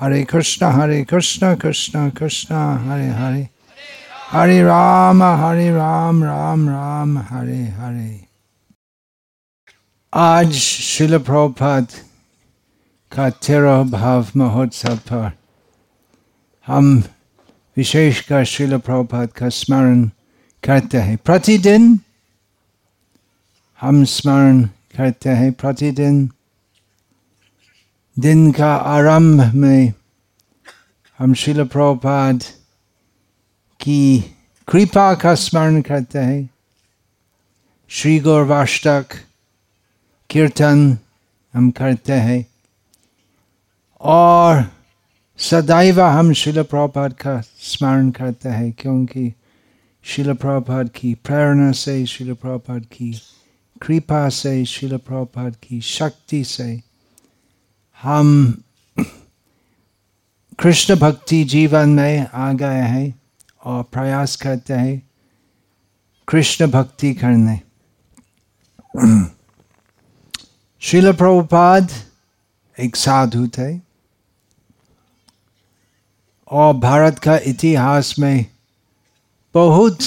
Hare Krishna, Hare Krishna, Krishna Krishna, Hare Hare. Hare Rama, Hare Ram, Ram Ram, Hare Hare. आज शिल प्रभुपाद का तेरह भाव महोत्सव पर हम विशेषकर शिल प्रभुपाद का स्मरण करते हैं प्रतिदिन हम स्मरण करते हैं प्रतिदिन दिन का आरंभ में हम शिल प्रभुपाद की कृपा का स्मरण करते हैं श्री गौरवाष्टक कीर्तन हम करते हैं और सदैव हम शिल प्रभुपाद का स्मरण करते हैं क्योंकि शिल प्रभुपाद की प्रेरणा से शिल प्रभुपाद की कृपा से शिल प्रभुपाद की शक्ति से हम कृष्ण भक्ति जीवन में आ गए हैं और प्रयास करते हैं कृष्ण भक्ति करने। शिल प्रभुपाद एक साधु थे और भारत का इतिहास में बहुत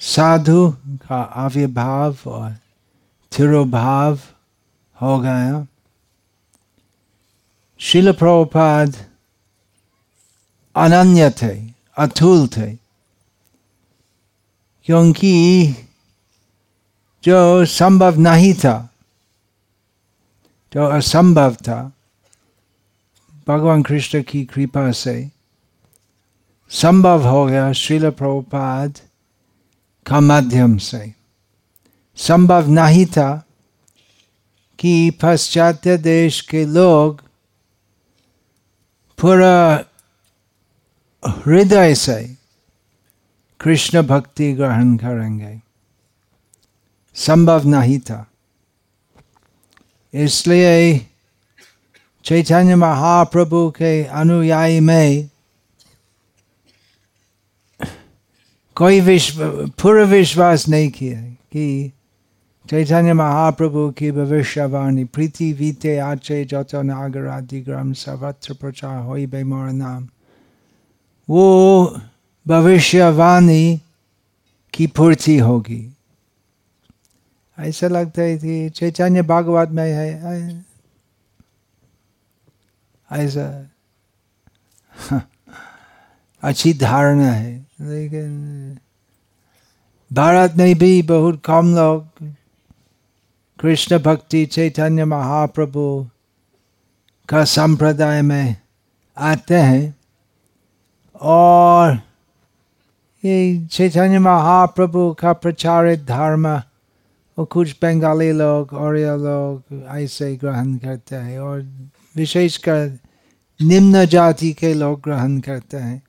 साधु का आविर्भाव और तिरुभाव हो गया। शिल प्रभुपाद अनन्य थे अतुल थे क्योंकि जो संभव नहीं था जो असंभव था भगवान कृष्ण की कृपा से संभव हो गया श्रील प्रभुपाद का माध्यम से संभव नहीं था कि पाश्चात्य देश के लोग पूरा हृदय से कृष्ण भक्ति ग्रहण करेंगे। संभव नहीं था। इसलिए चैतन्य महाप्रभु के अनुयायी में कोई विश्व पूरा विश्वास नहीं किया कि चैतन्य महाप्रभु की भविष्यवाणी प्रीति वीते आचे जत नागरादिग्राम सर्वत्र प्रचार हो मोर नाम वो भविष्यवाणी की पूर्ति होगी ऐसा लगता है कि चैतन्य भागवत में है। ऐसा। अच्छी धारणा है। लेकिन भारत में भी बहुत कम लोग कृष्ण भक्ति चैतन्य महाप्रभु का संप्रदाय में आते हैं और ये चैतन्य महाप्रभु का प्रचारित धर्म वो कुछ बंगाली लोग और ये लोग ऐसे ही ग्रहण करते हैं और विशेषकर निम्न जाति के लोग ग्रहण करते हैं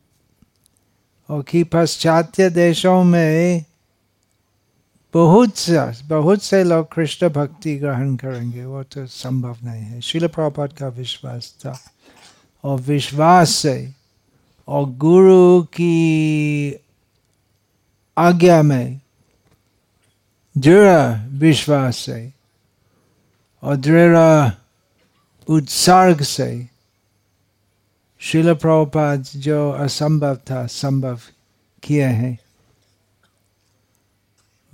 और कि पाश्चात्य देशों में बहुत से बहुत से लोग कृष्ण भक्ति ग्रहण करेंगे, वो तो संभव नहीं है। शिल प्रपात का विश्वास था, और विश्वास से, और गुरु की आज्ञा में दृढ़ विश्वास से, और दृढ़ उत्सर्ग से शिल प्रभुपाद जो असंभव था, संभव किए हैं।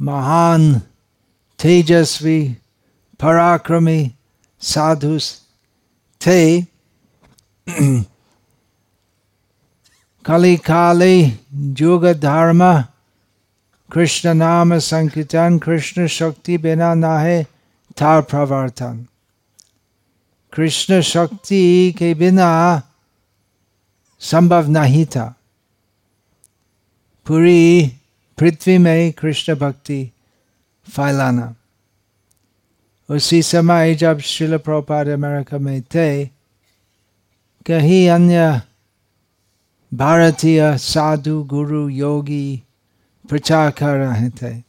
महान, तेजस्वी, पराक्रमी साधु थे। कली काली युग धर्म कृष्ण नाम संकीर्तन, कृष्ण शक्ति बिना ना है था प्रवर्तन। कृष्ण शक्ति के बिना संभव नहीं था। पूरी पृथ्वी में कृष्ण भक्ति फैलाना। उसी समय जब शिल प्रपाद अमेरिका में थे, कहीं अन्य भारतीय साधु, गुरु, योगी प्रचार कर रहे थे।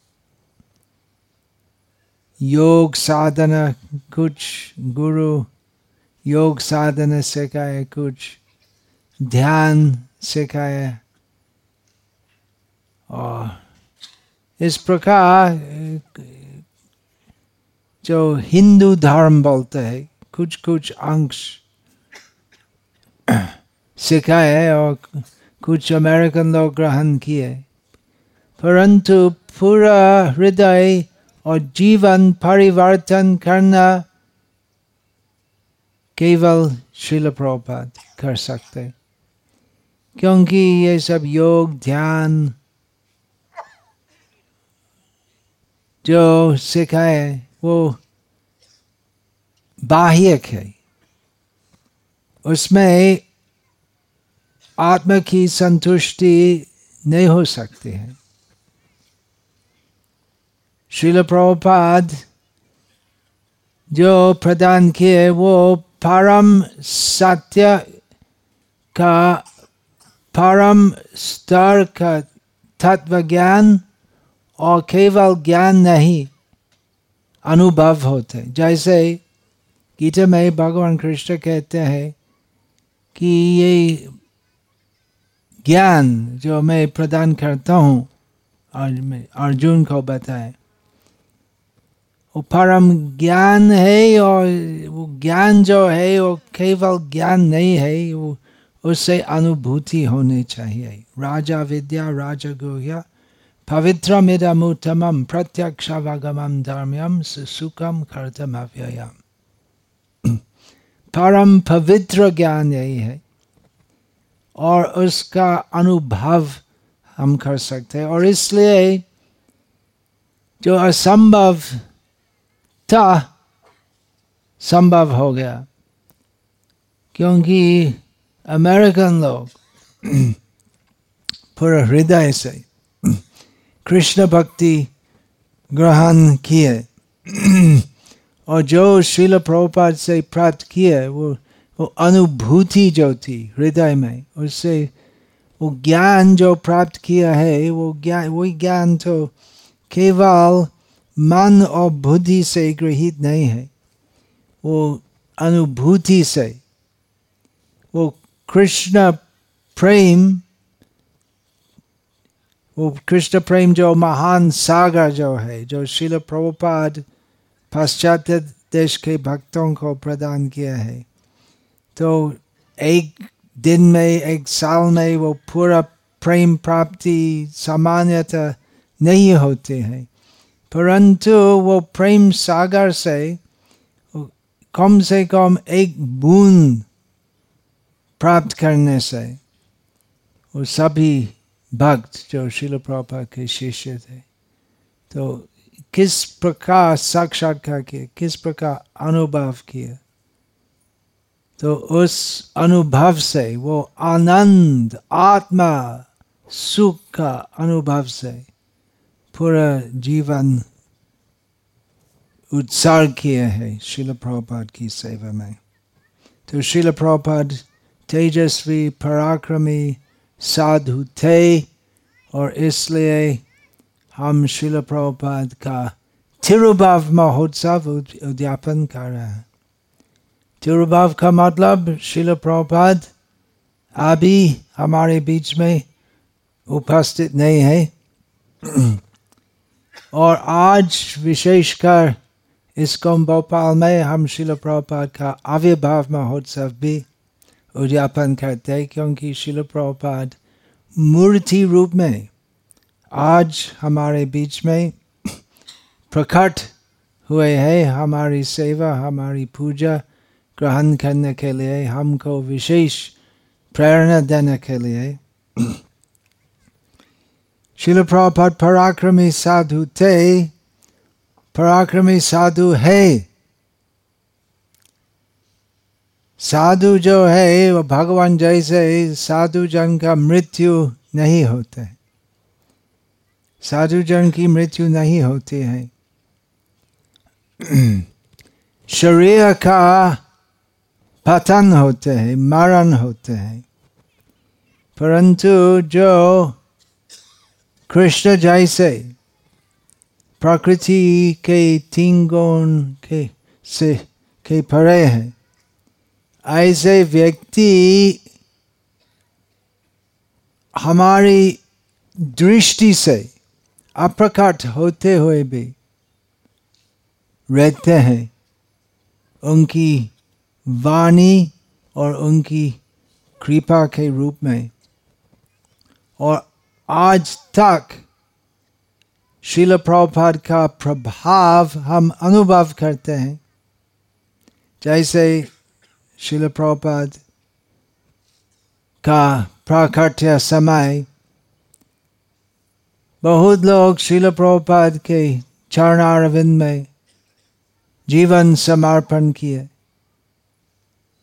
योग साधना कुछ, गुरु योग साधना सिखाए कुछ, ध्यान सिखाए और इस प्रकार, जो हिंदू धर्म बोलते हैं कुछ कुछ अंश सिखाए और कुछ अमेरिकन लोग ग्रहण किए। परंतु पूरा हृदय और जीवन परिवर्तन करना केवल शिल प्रभुपाद कर सकते क्योंकि ये सब योग, ध्यान जो सिखाए, वो बाह्यक है। उसमें आत्मा की संतुष्टि नहीं हो सकती है। शिल प्रभुपाद जो प्रदान किए, वो परम सत्य का परम स्तर का तत्व ज्ञान और केवल ज्ञान नहीं, अनुभव होते जैसे गीता में भगवान कृष्ण कहते हैं कि ये ज्ञान जो मैं प्रदान करता हूँ अर्जुन को बताए, वो परम ज्ञान है, और वो ज्ञान जो है, वो केवल ज्ञान नहीं है, वो उससे अनुभूति होनी चाहिए। राजा विद्या राजा गुह्या प्रत्यक्षावगमं धर्म्यम सुखम कर्तम अव्ययम परम पवित्र ज्ञान यही है और उसका अनुभव हम कर सकते हैं और इसलिए जो असंभव था संभव हो गया क्योंकि अमेरिकन लोग पूरा हृदय से कृष्ण भक्ति ग्रहण किए और जो शिल प्रभुपाद से प्राप्त किए वो वो अनुभूति जो थी हृदय में उससे वो ज्ञान जो प्राप्त किया है वो ज्ञान वही ज्ञान तो केवल मन और बुद्धि से गृहित नहीं है वो अनुभूति से वो कृष्ण प्रेम वो कृष्ण प्रेम जो महान सागर जो है, जो शिल प्रभुपाद पाश्चात्य देश के भक्तों को प्रदान किया है। तो एक दिन में, एक साल में वो पूरा प्रेम प्राप्ति सामान्यतः नहीं होते हैं। परंतु वो प्रेम सागर से कम से कम एक बूंद प्राप्त करने से वो सभी भक्त जो शिल प्रभा के शिष्य थे तो किस प्रकार साक्षात्कार किए किस प्रकार अनुभव किया तो उस अनुभव से वो आनंद आत्मा सुख का अनुभव से पूरा जीवन उत्सर्ग किए हैं शिल प्रभुपाद की सेवा में तो शिल प्रभुपाद तेजस्वी पराक्रमी साधु थे और इसलिए हम शिल प्रभुपाद का तिरुभाव महोत्सव उद्यापन कर रहे हैं। तिरुभाव का मतलब शिल प्रभुपाद अभी हमारे बीच में उपस्थित नहीं है। और आज विशेषकर इस इसको भोपाल में हम शिल प्रभुपाद का आविर्भाव महोत्सव भी उद्यापन करते क्योंकि शिल प्रभुपाद मूर्ति रूप में आज हमारे बीच में प्रकट हुए हैं। हमारी सेवा, हमारी पूजा ग्रहण करने के लिए, हमको विशेष प्रेरणा देने के लिए। शिल प्रभुपाद पराक्रमी साधु थे। पराक्रमी साधु है। साधु जो है, वो भगवान जैसे साधु जन का मृत्यु नहीं होता है। साधु जन की मृत्यु नहीं होती है। शरीर का पतन होते हैं, मरण होते हैं। परंतु जो कृष्ण जैसे प्रकृति के तीन गुण के से के परे हैं ऐसे व्यक्ति हमारी दृष्टि से अप्रकट होते हुए भी रहते हैं। उनकी वाणी और उनकी कृपा के रूप में। और आज तक शिल प्रभुपाद का प्रभाव हम अनुभव करते हैं। जैसे शिल प्रभुपाद का प्राकट्य समय बहुत लोग शिल प्रभुपाद के चरणारविंद में जीवन समर्पण किए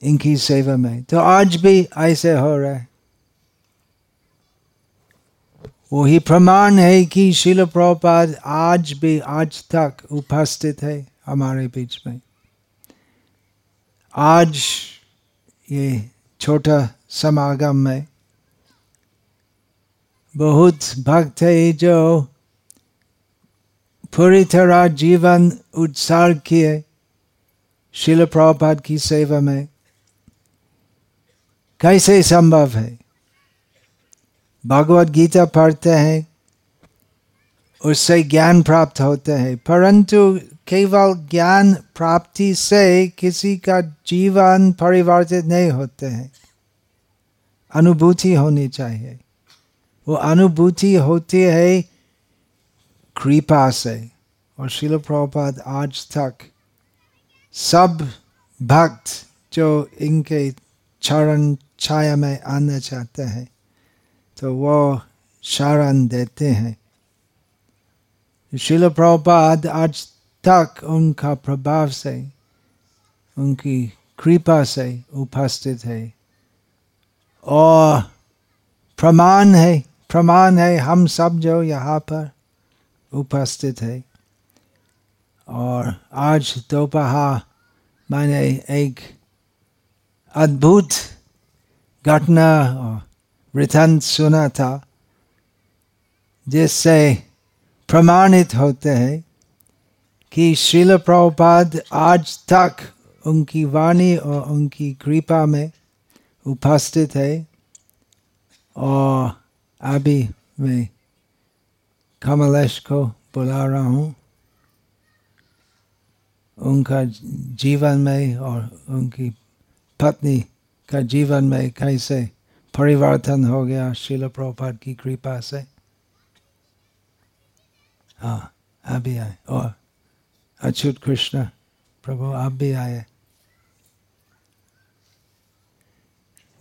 इनकी सेवा में तो आज भी ऐसे हो रहा है वही प्रमाण है कि शिल प्रपाद आज भी आज तक उपस्थित है हमारे बीच में आज ये छोटा समागम में बहुत भक्त है जो पूरी तरह जीवन उत्सर्ग किए शिल प्रपाद की सेवा में कैसे संभव है? भगवत गीता पढ़ते हैं, उससे ज्ञान प्राप्त होते हैं, परंतु केवल ज्ञान प्राप्ति से किसी का जीवन परिवर्तित नहीं होते हैं। अनुभूति होनी चाहिए। वो अनुभूति होती है कृपा से। और शिल प्रभुपाद आज तक सब भक्त जो इनके चरण छाया में आना चाहते हैं तो वो शरण देते हैं। शिल प्रभुपाद आज तक उनका प्रभाव से उनकी कृपा से उपस्थित है और प्रमाण है प्रमाण है हम सब जो यहाँ पर उपस्थित है और आज दोपहर मैंने एक अद्भुत घटना और वृथांत सुना था जिससे प्रमाणित होते हैं कि शिल प्रभुपाद आज तक उनकी वाणी और उनकी कृपा में उपस्थित है और अभी मैं कमलेश को बुला रहा हूँ। उनका जीवन में और उनकी पत्नी का जीवन में कैसे परिवर्तन हो गया शिल प्रभुपाद की कृपा से। हाँ अभी आए और अच्युत कृष्ण प्रभु आप भी आए।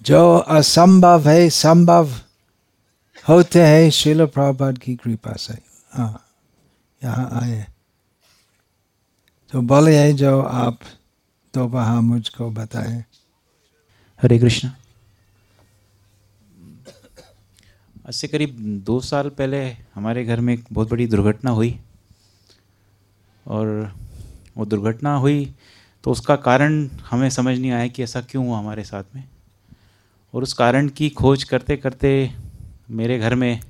जो असंभव है संभव होते हैं शिल प्रभुपाद की कृपा से। हाँ यहाँ आए। तो बोले है जो आप दोपहर मुझको बताए। हरे कृष्ण। आज से करीब दो साल पहले हमारे घर में एक बहुत बड़ी दुर्घटना हुई। और वो दुर्घटना हुई तो उसका कारण हमें समझ नहीं आया कि ऐसा क्यों हुआ हमारे साथ में। और उस कारण की खोज करते करते मेरे घर में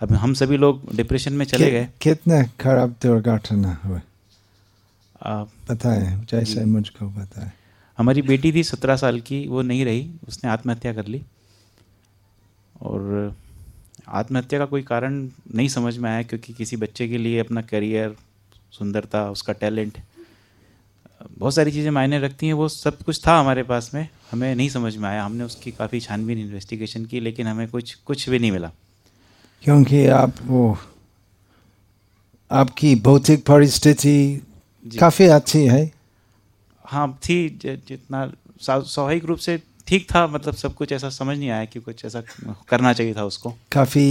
अब हम सभी लोग डिप्रेशन में चले गए। कितने खराब दुर्घटना हुए? बताए जैसे मुझको बताए। हमारी बेटी थी सत्रह साल की वो नहीं रही उसने आत्महत्या कर ली। और आत्महत्या का कोई कारण नहीं समझ में आया क्योंकि किसी बच्चे के लिए अपना करियर सुंदरता उसका टैलेंट बहुत सारी चीज़ें मायने रखती हैं वो सब कुछ था हमारे पास में हमें नहीं समझ में आया। हमने उसकी काफ़ी छानबीन इन्वेस्टिगेशन की लेकिन हमें कुछ कुछ भी नहीं मिला। क्योंकि आप वो आपकी भौतिक परिस्थिति काफ़ी अच्छी है। हाँ थी जितना स्वाभाविक रूप से ठीक था मतलब सब कुछ ऐसा समझ नहीं आया कि कुछ ऐसा करना चाहिए था उसको। काफ़ी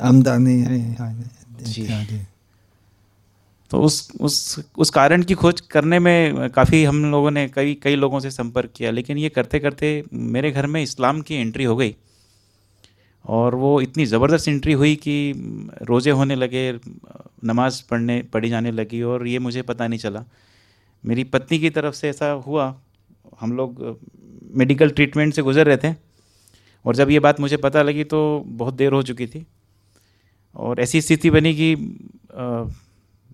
आमदनी है। हाँ, जी। तो उस उस उस कारण की खोज करने में काफ़ी हम लोगों ने कई कई लोगों से संपर्क किया, लेकिन ये करते करते मेरे घर में इस्लाम की एंट्री हो गई। और वो इतनी ज़बरदस्त एंट्री हुई कि रोज़े होने लगे, नमाज़ पढ़ने, पढ़ी जाने लगी और ये मुझे पता नहीं चला। मेरी पत्नी की तरफ़ से ऐसा हुआ। हम लोग मेडिकल ट्रीटमेंट से गुजर रहे थे और जब ये बात मुझे पता लगी तो बहुत देर हो चुकी थी। और ऐसी स्थिति बनी कि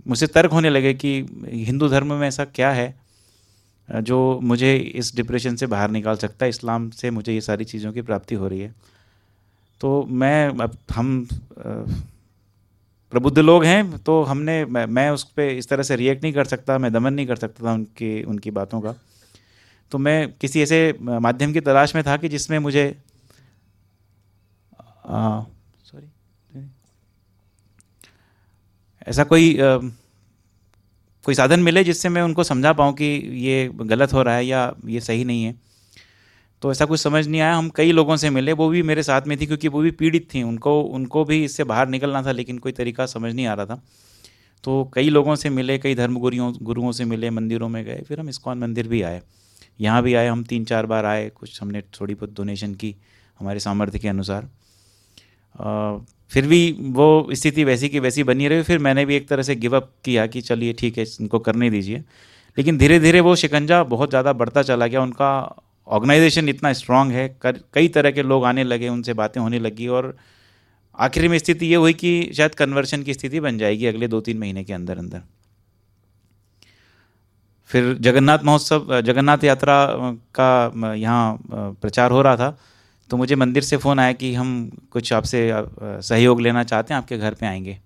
मुझसे तर्क होने लगे कि हिंदू धर्म में ऐसा क्या है जो मुझे इस डिप्रेशन से बाहर निकाल सकता है इस्लाम से मुझे ये सारी चीज़ों की प्राप्ति हो रही है। तो मैं अब हम प्रबुद्ध लोग हैं तो हमने मैं, उस पर इस तरह से रिएक्ट नहीं कर सकता मैं दमन नहीं कर सकता था उनकी उनकी बातों का। तो मैं किसी ऐसे माध्यम की तलाश में था कि जिसमें मुझे सॉरी ऐसा कोई आ, कोई साधन मिले जिससे मैं उनको समझा पाऊँ कि ये गलत हो रहा है या ये सही नहीं है? तो ऐसा कुछ समझ नहीं आया। हम कई लोगों से मिले वो भी मेरे साथ में थी क्योंकि वो भी पीड़ित थी। उनको उनको भी इससे बाहर निकलना था लेकिन कोई तरीका समझ नहीं आ रहा था। तो कई लोगों से मिले कई धर्म गुरुओं गुरुओं से मिले मंदिरों में गए फिर हम इस्कॉन मंदिर भी आए। यहाँ भी आए हम तीन चार बार आए कुछ हमने थोड़ी बहुत डोनेशन की हमारे सामर्थ्य के अनुसार। फिर भी वो स्थिति वैसी की वैसी बनी रही, फिर मैंने भी एक तरह से गिव अप किया कि चलिए ठीक है, इनको करने दीजिए। लेकिन धीरे धीरे वो शिकंजा बहुत ज़्यादा बढ़ता चला गया, उनका ऑर्गेनाइजेशन इतना स्ट्रांग है, कर, कई तरह के लोग आने लगे, उनसे बातें होने लगी और आखिर में स्थिति ये हुई कि शायद कन्वर्शन की स्थिति बन जाएगी अगले दो तीन महीने के अंदर अंदर फिर जगन्नाथ महोत्सव, जगन्नाथ यात्रा का यहाँ प्रचार हो रहा था। तो मुझे मंदिर से फ़ोन आया कि हम कुछ आपसे सहयोग लेना चाहते हैं आपके घर पे आएँगे।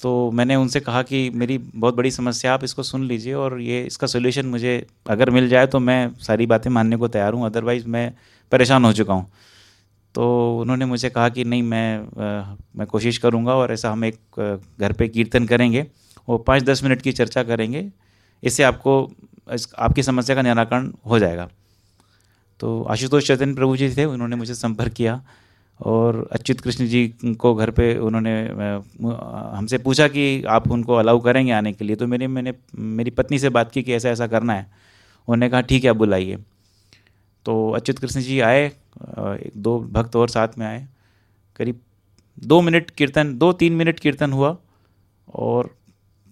तो मैंने उनसे कहा कि मेरी बहुत बड़ी समस्या आप इसको सुन लीजिए और ये इसका सोल्यूशन मुझे अगर मिल जाए तो मैं सारी बातें मानने को तैयार हूँ अदरवाइज़ मैं परेशान हो चुका हूँ। तो उन्होंने मुझे कहा कि नहीं मैं आ, मैं कोशिश करूँगा और ऐसा हम एक घर पे कीर्तन करेंगे वो पाँच दस मिनट की चर्चा करेंगे इससे आपको इस आपकी समस्या का निराकरण हो जाएगा। तो आशुतोष चैतन्य प्रभु जी थे, उन्होंने मुझे संपर्क किया और अच्युत कृष्ण जी को घर पे उन्होंने हमसे पूछा कि आप उनको अलाउ करेंगे आने के लिए? तो मेरे, मैंने, मेरी पत्नी से बात की कि ऐसा ऐसा करना है। उन्होंने कहा, ठीक है, आप बुलाइए। तो अच्युत कृष्ण जी आए एक, दो भक्त और साथ में आए। करीब दो मिनट कीर्तन, दो, तीन मिनट कीर्तन हुआ और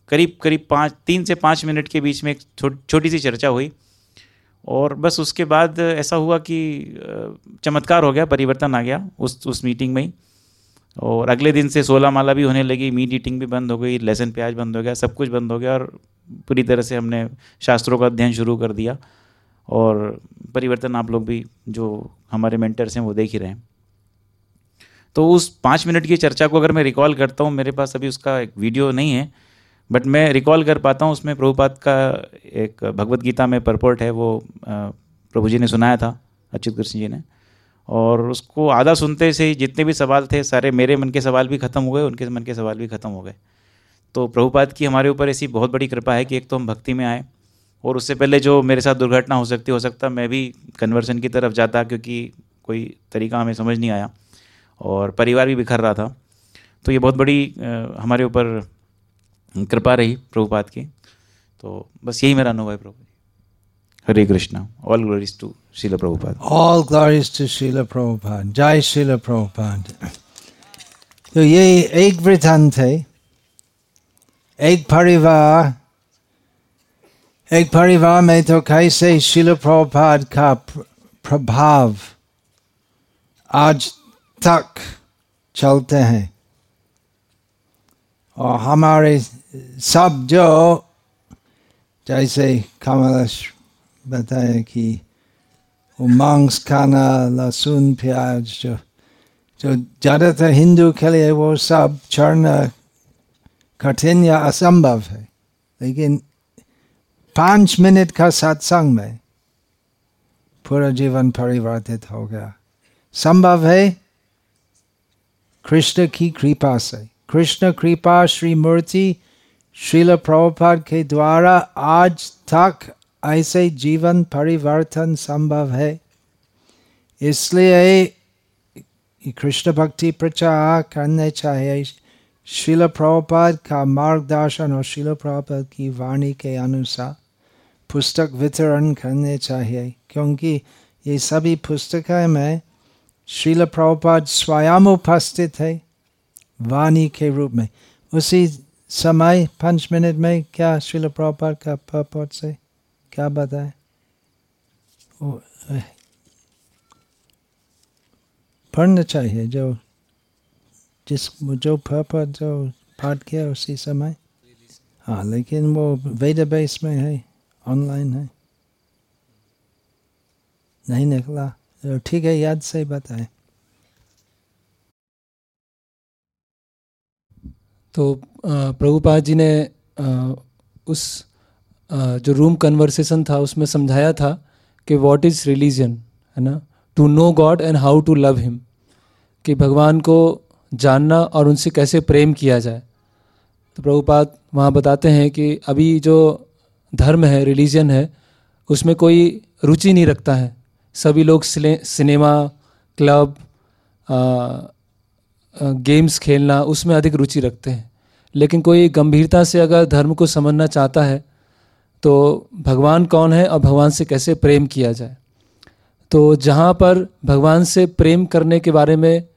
करीब करीब पाँच, तीन से पाँच मिनट के बीच में एक छोटी सी चर्चा हुई। और बस उसके बाद ऐसा हुआ कि चमत्कार हो गया, परिवर्तन आ गया उस उस मीटिंग में ही। और अगले दिन से सोलह माला भी होने लगी मीट ईटिंग भी बंद हो गई लेसन प्याज बंद हो गया, सब कुछ बंद हो गया और पूरी तरह से हमने शास्त्रों का अध्ययन शुरू कर दिया। और परिवर्तन आप लोग भी जो हमारे मेंटर्स हैं वो देख ही रहे हैं। तो उस पाँच मिनट की चर्चा को अगर मैं रिकॉल करता हूँ, मेरे पास अभी उसका एक वीडियो नहीं है बट मैं रिकॉल कर पाता हूँ, उसमें प्रभुपाद का एक भगवत गीता में परपोर्ट है, वो प्रभु जी ने सुनाया था अच्युत कृष्ण जी ने। और उसको आधा सुनते से ही जितने भी सवाल थे, सारे मेरे मन के सवाल भी ख़त्म हो गए, उनके मन के सवाल भी ख़त्म हो गए। तो प्रभुपाद की हमारे ऊपर ऐसी बहुत बड़ी कृपा है कि एक तो हम भक्ति में आए, और उससे पहले जो मेरे साथ दुर्घटना हो सकती, हो सकता, मैं भी कन्वर्सन की तरफ़ जाता, क्योंकि कोई तरीका हमें समझ नहीं आया, और परिवार भी बिखर रहा था। तो ये बहुत बड़ी हमारे ऊपर कृपा रही प्रभुपाद की। तो बस यही मेरा अनुभव है प्रभु Hare Krishna all glories to Srila Prabhupada all glories to Srila Prabhupada जय शिल प्रभुपाद तो ये एक वृतांत है। एक परिवार एक परिवार में तो कैसे शिल प्रभुपाद का प्रभाव आज तक चलते हैं। और हमारे सब जो जैसे कमलेश बताए कि वो मांस खाना, लहसुन, प्याज, जो जो ज़्यादातर हिंदू के लिए वो सब छोड़ना कठिन या असंभव है। लेकिन पाँच मिनट का सत्संग में पूरा जीवन परिवर्तित हो गया। संभव है, कृष्ण की कृपा से। कृष्ण कृपा श्री मूर्ति श्रील प्रभुपाद के द्वारा आज तक ऐसे जीवन परिवर्तन संभव है इसलिए कृष्ण भक्ति प्रचार करने चाहिए शिल प्रभुपाद का मार्गदर्शन और शिल प्रभुपाद की वाणी के अनुसार पुस्तक वितरण करने चाहिए क्योंकि ये सभी पुस्तकें में शिल प्रभुपाद स्वयं उपस्थित है वाणी के रूप में उसी समय पाँच मिनट में क्या शिल प्रपार का पर्पट से क्या बताए पढ़ना चाहिए जो जिस जो पर्पट जो पाठ किया उसी समय हाँ लेकिन वो वेद बेस में है ऑनलाइन है नहीं निकला ठीक है याद से बताए तो प्रभुपाद जी ने उस जो रूम कन्वर्सेशन था, उसमें समझाया था कि व्हाट इज़ रिलीजन है ना? To know God and how to love him कि भगवान को जानना और उनसे कैसे प्रेम किया जाए। तो प्रभुपाद वहाँ बताते हैं कि अभी जो धर्म है रिलीजन है, उसमें कोई रुचि नहीं रखता है। सभी लोग सिनेमा क्लब गेम्स खेलना, उसमें अधिक रुचि रखते हैं। लेकिन कोई गंभीरता से अगर धर्म को समझना चाहता है तो भगवान कौन है और भगवान से कैसे प्रेम किया जाए? तो जहाँ पर भगवान से प्रेम करने के बारे में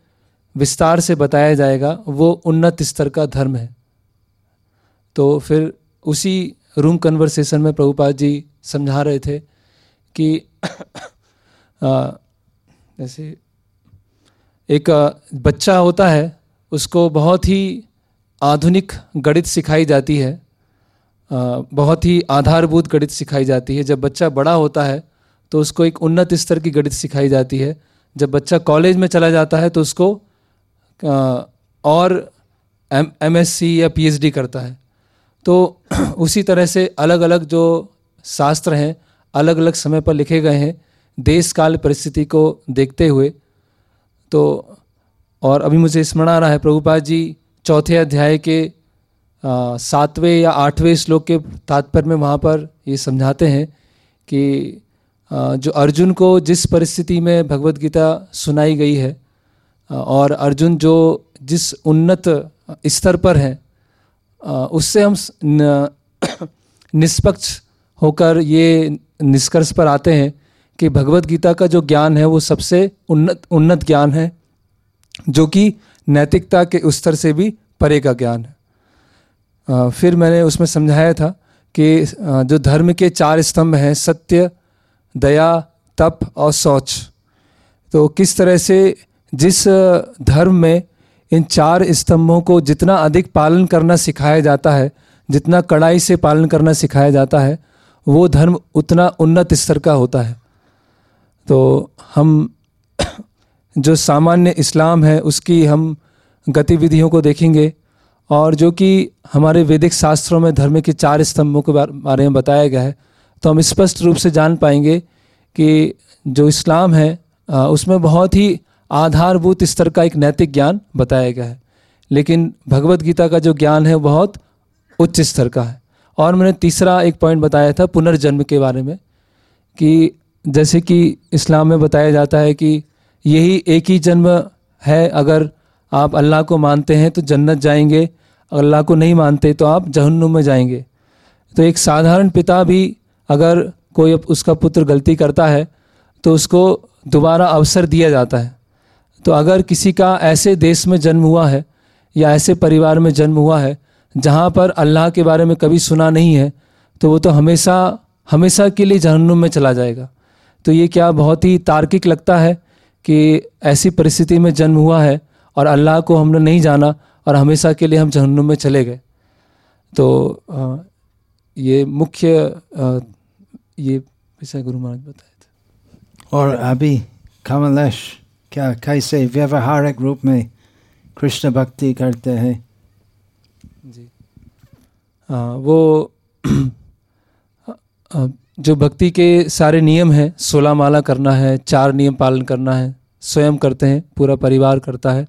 विस्तार से बताया जाएगा, वो उन्नत स्तर का धर्म है। तो फिर उसी रूम कन्वर्सेशन में प्रभुपाद जी समझा रहे थे कि जैसे एक बच्चा होता है, उसको बहुत ही आधुनिक गणित सिखाई जाती है। बहुत ही आधारभूत गणित सिखाई जाती है। जब बच्चा बड़ा होता है तो उसको एक उन्नत स्तर की गणित सिखाई जाती है। जब बच्चा कॉलेज में चला जाता है तो उसको और एम एम एस सी या पी एच डी करता है। तो उसी तरह से अलग अलग जो शास्त्र हैं अलग अलग समय पर लिखे गए हैं देश काल परिस्थिति को देखते हुए तो और अभी मुझे स्मरण आ रहा है प्रभुपाद जी चौथे अध्याय के सातवें या आठवें श्लोक के तात्पर्य में वहाँ पर ये समझाते हैं कि आ, जो अर्जुन को जिस परिस्थिति में भगवत गीता सुनाई गई है और अर्जुन जो जिस उन्नत स्तर पर है उससे हम निष्पक्ष होकर ये निष्कर्ष पर आते हैं कि भगवत गीता का जो ज्ञान है वो सबसे उन्नत उन्नत ज्ञान है, जो कि नैतिकता के स्तर से भी परे का ज्ञान है। फिर मैंने उसमें समझाया था कि जो धर्म के चार स्तंभ हैं, सत्य, दया, तप और शौच। तो किस तरह से जिस धर्म में इन चार स्तंभों को जितना अधिक पालन करना सिखाया जाता है, जितना कड़ाई से पालन करना सिखाया जाता है, वो धर्म उतना उन्नत स्तर का होता है। तो हम जो सामान्य इस्लाम है, उसकी हम गतिविधियों को देखेंगे और जो कि हमारे वैदिक शास्त्रों में धर्म के चार स्तंभों के बारे में बताया गया है तो हम स्पष्ट रूप से जान पाएँगे कि जो इस्लाम है उसमें बहुत ही आधारभूत स्तर का एक नैतिक ज्ञान बताया गया है। लेकिन भगवत गीता का जो ज्ञान है, बहुत उच्च स्तर का है। और मैंने तीसरा एक पॉइंट बताया था पुनर्जन्म के बारे में कि जैसे कि इस्लाम में बताया जाता है कि यही एक ही जन्म है, अगर आप अल्लाह को मानते हैं तो जन्नत जाएँगे अल्लाह को नहीं मानते तो आप जहन्नुम में जाएँगे। तो एक साधारण पिता भी अगर कोई उसका पुत्र गलती करता है तो उसको दोबारा अवसर दिया जाता है। तो अगर किसी का ऐसे देश में जन्म हुआ है, या ऐसे परिवार में जन्म हुआ है, जहाँ पर अल्लाह के बारे में कभी सुना नहीं है तो वो तो हमेशा हमेशा के लिए जहन्नुम में चला जाएगा। तो ये क्या बहुत ही तार्किक लगता है कि ऐसी परिस्थिति में जन्म हुआ है और अल्लाह को हमने नहीं जाना और हमेशा के लिए हम जहन्नुम में चले गए। तो ये मुख्य ये विषय गुरु महाराज बताए थे। और अभी कमलेश क्या कैसे व्यवहारिक रूप में कृष्ण भक्ति करते हैं? जी। आ, वो जो भक्ति के सारे नियम हैं सोलह माला करना है चार नियम पालन करना है स्वयं करते हैं पूरा परिवार करता है।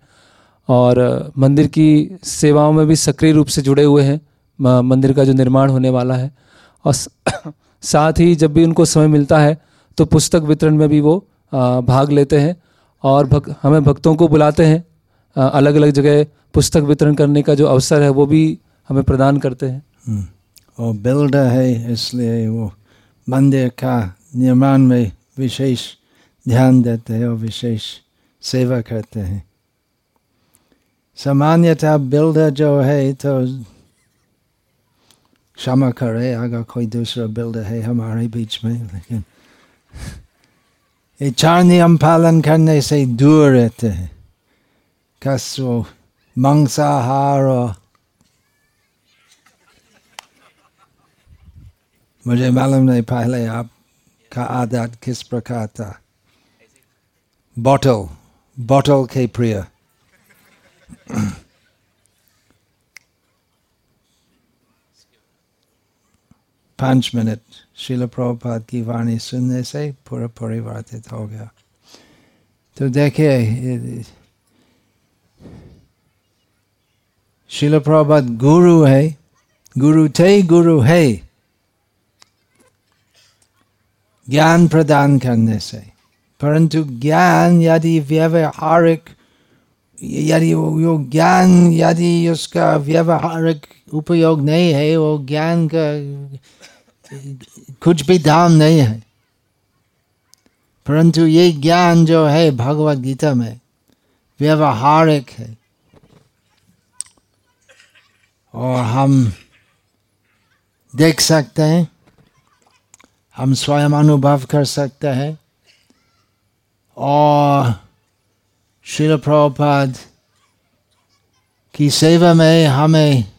और मंदिर की सेवाओं में भी सक्रिय रूप से जुड़े हुए हैं मंदिर का जो निर्माण होने वाला है। और साथ ही जब भी उनको समय मिलता है तो पुस्तक वितरण में भी वो भाग लेते हैं और भक, हमें भक्तों को बुलाते हैं। अलग अलग जगह पुस्तक वितरण करने का जो अवसर है वो भी हमें प्रदान करते हैं। हम्म, और बिल्डर है इसलिए वो मंदिर का निर्माण में विशेष ध्यान देते हैं और विशेष सेवा करते हैं सामान्यतः बिल्डर जो है तो क्षमा करे अगर कोई दूसरा बिल्डर है हमारे बीच में लेकिन ये चार नियम पालन करने से दूर रहते हैं कस मांसाहार और मुझे मालूम नहीं पहले आपका आदत किस प्रकार था। बॉटल बॉटल के प्रिय। पाँच मिनट, शिल प्रभुपाद की वाणी सुनने से पूरा परिवर्तित हो गया। तो देखिए शिल प्रभुपाद गुरु है, गुरु थे, गुरु है। ज्ञान प्रदान करने से परंतु ज्ञान यदि व्यवहारिक यदि वो ज्ञान यदि उसका व्यवहारिक उपयोग नहीं है वो ज्ञान का कुछ भी दाम नहीं है परंतु ये ज्ञान जो है भगवत गीता में व्यवहारिक है और हम देख सकते हैं हम स्वयं अनुभव कर सकते हैं। और शिल प्रभुपाद की सेवा में हमें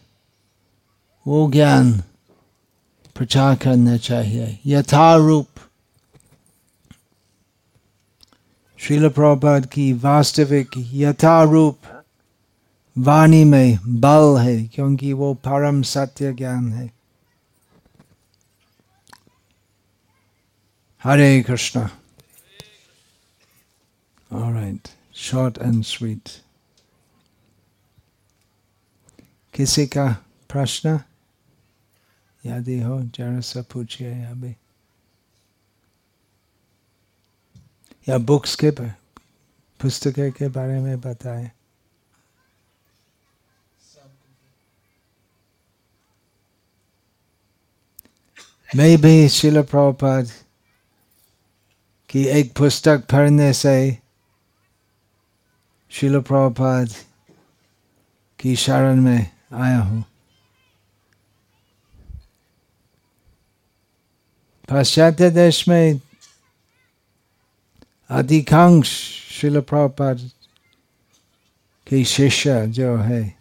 वो ज्ञान प्रचार करना चाहिए। यथारूप श्रील प्रभुपाद की वास्तविक यथारूप वाणी में बल है, क्योंकि वो परम सत्य ज्ञान है। हरे Krishna All right, short and sweet. किसी का प्रश्न यदि हो जरा सा पूछिए अभी या बुक्स के पुस्तक के बारे में भी शिल प्रभुपाद की एक पुस्तक पढ़ने से शिल प्रभुपाद की शरण में आया हूँ। पाश्चात्य देश में अधिकांश शिल प्रभुपाद के शिष्य जो है,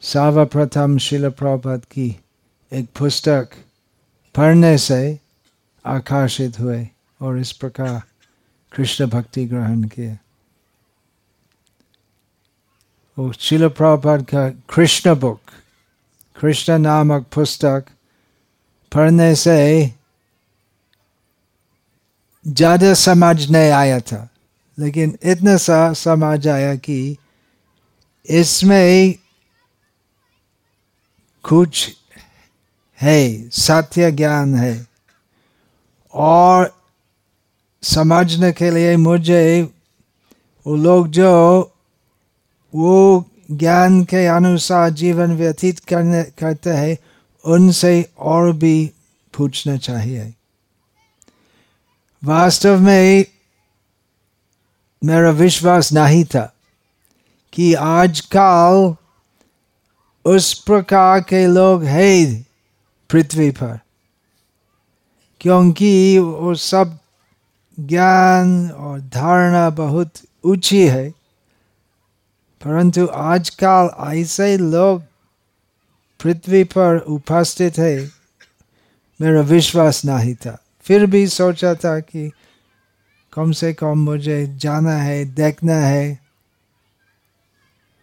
सर्वप्रथम शिल प्रभुपाद की एक पुस्तक पढ़ने से आकर्षित हुए। और इस प्रकार कृष्ण भक्ति ग्रहण किया वो शिल प्रभुपाद का कृष्ण बुक कृष्ण नामक पुस्तक पढ़ने से ज़्यादा समझ नहीं आया था लेकिन इतना सा समझ आया कि इसमें कुछ है सत्य ज्ञान है और समझने के लिए मुझे वो लोग जो वो ज्ञान के अनुसार जीवन व्यतीत करने, करते हैं, उनसे और भी पूछना चाहिए। वास्तव में मेरा विश्वास नहीं था कि आजकल उस प्रकार के लोग हैं पृथ्वी पर, क्योंकि वो सब ज्ञान और धारणा बहुत ऊँची है। परंतु आजकल ऐसे लोग पृथ्वी पर उपस्थित है, मेरा विश्वास नहीं था। फिर भी सोचा था कि कम से कम मुझे जाना है, देखना है।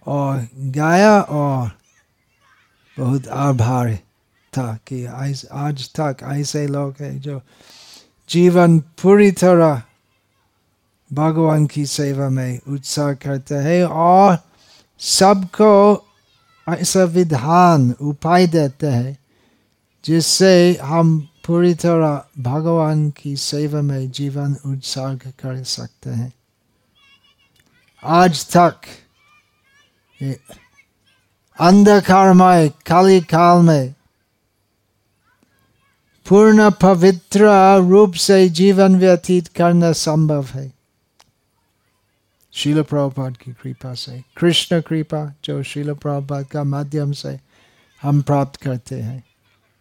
और गाया और बहुत आभार था कि आज तक ऐसे लोग हैं जो जीवन पूरी तरह भगवान की सेवा में उत्साह करते हैं और सबको ऐसा विधान उपाय देते हैं जिससे हम पूरी तरह भगवान की सेवा में जीवन उत्सर्ग कर सकते हैं आज तक अंधकारमय काली काल में पूर्ण पवित्र रूप से जीवन व्यतीत करना संभव है। शिल प्रभुपाद की कृपा से, कृष्ण कृपा, जो शिल प्रभुपाद का माध्यम से हम प्राप्त करते हैं।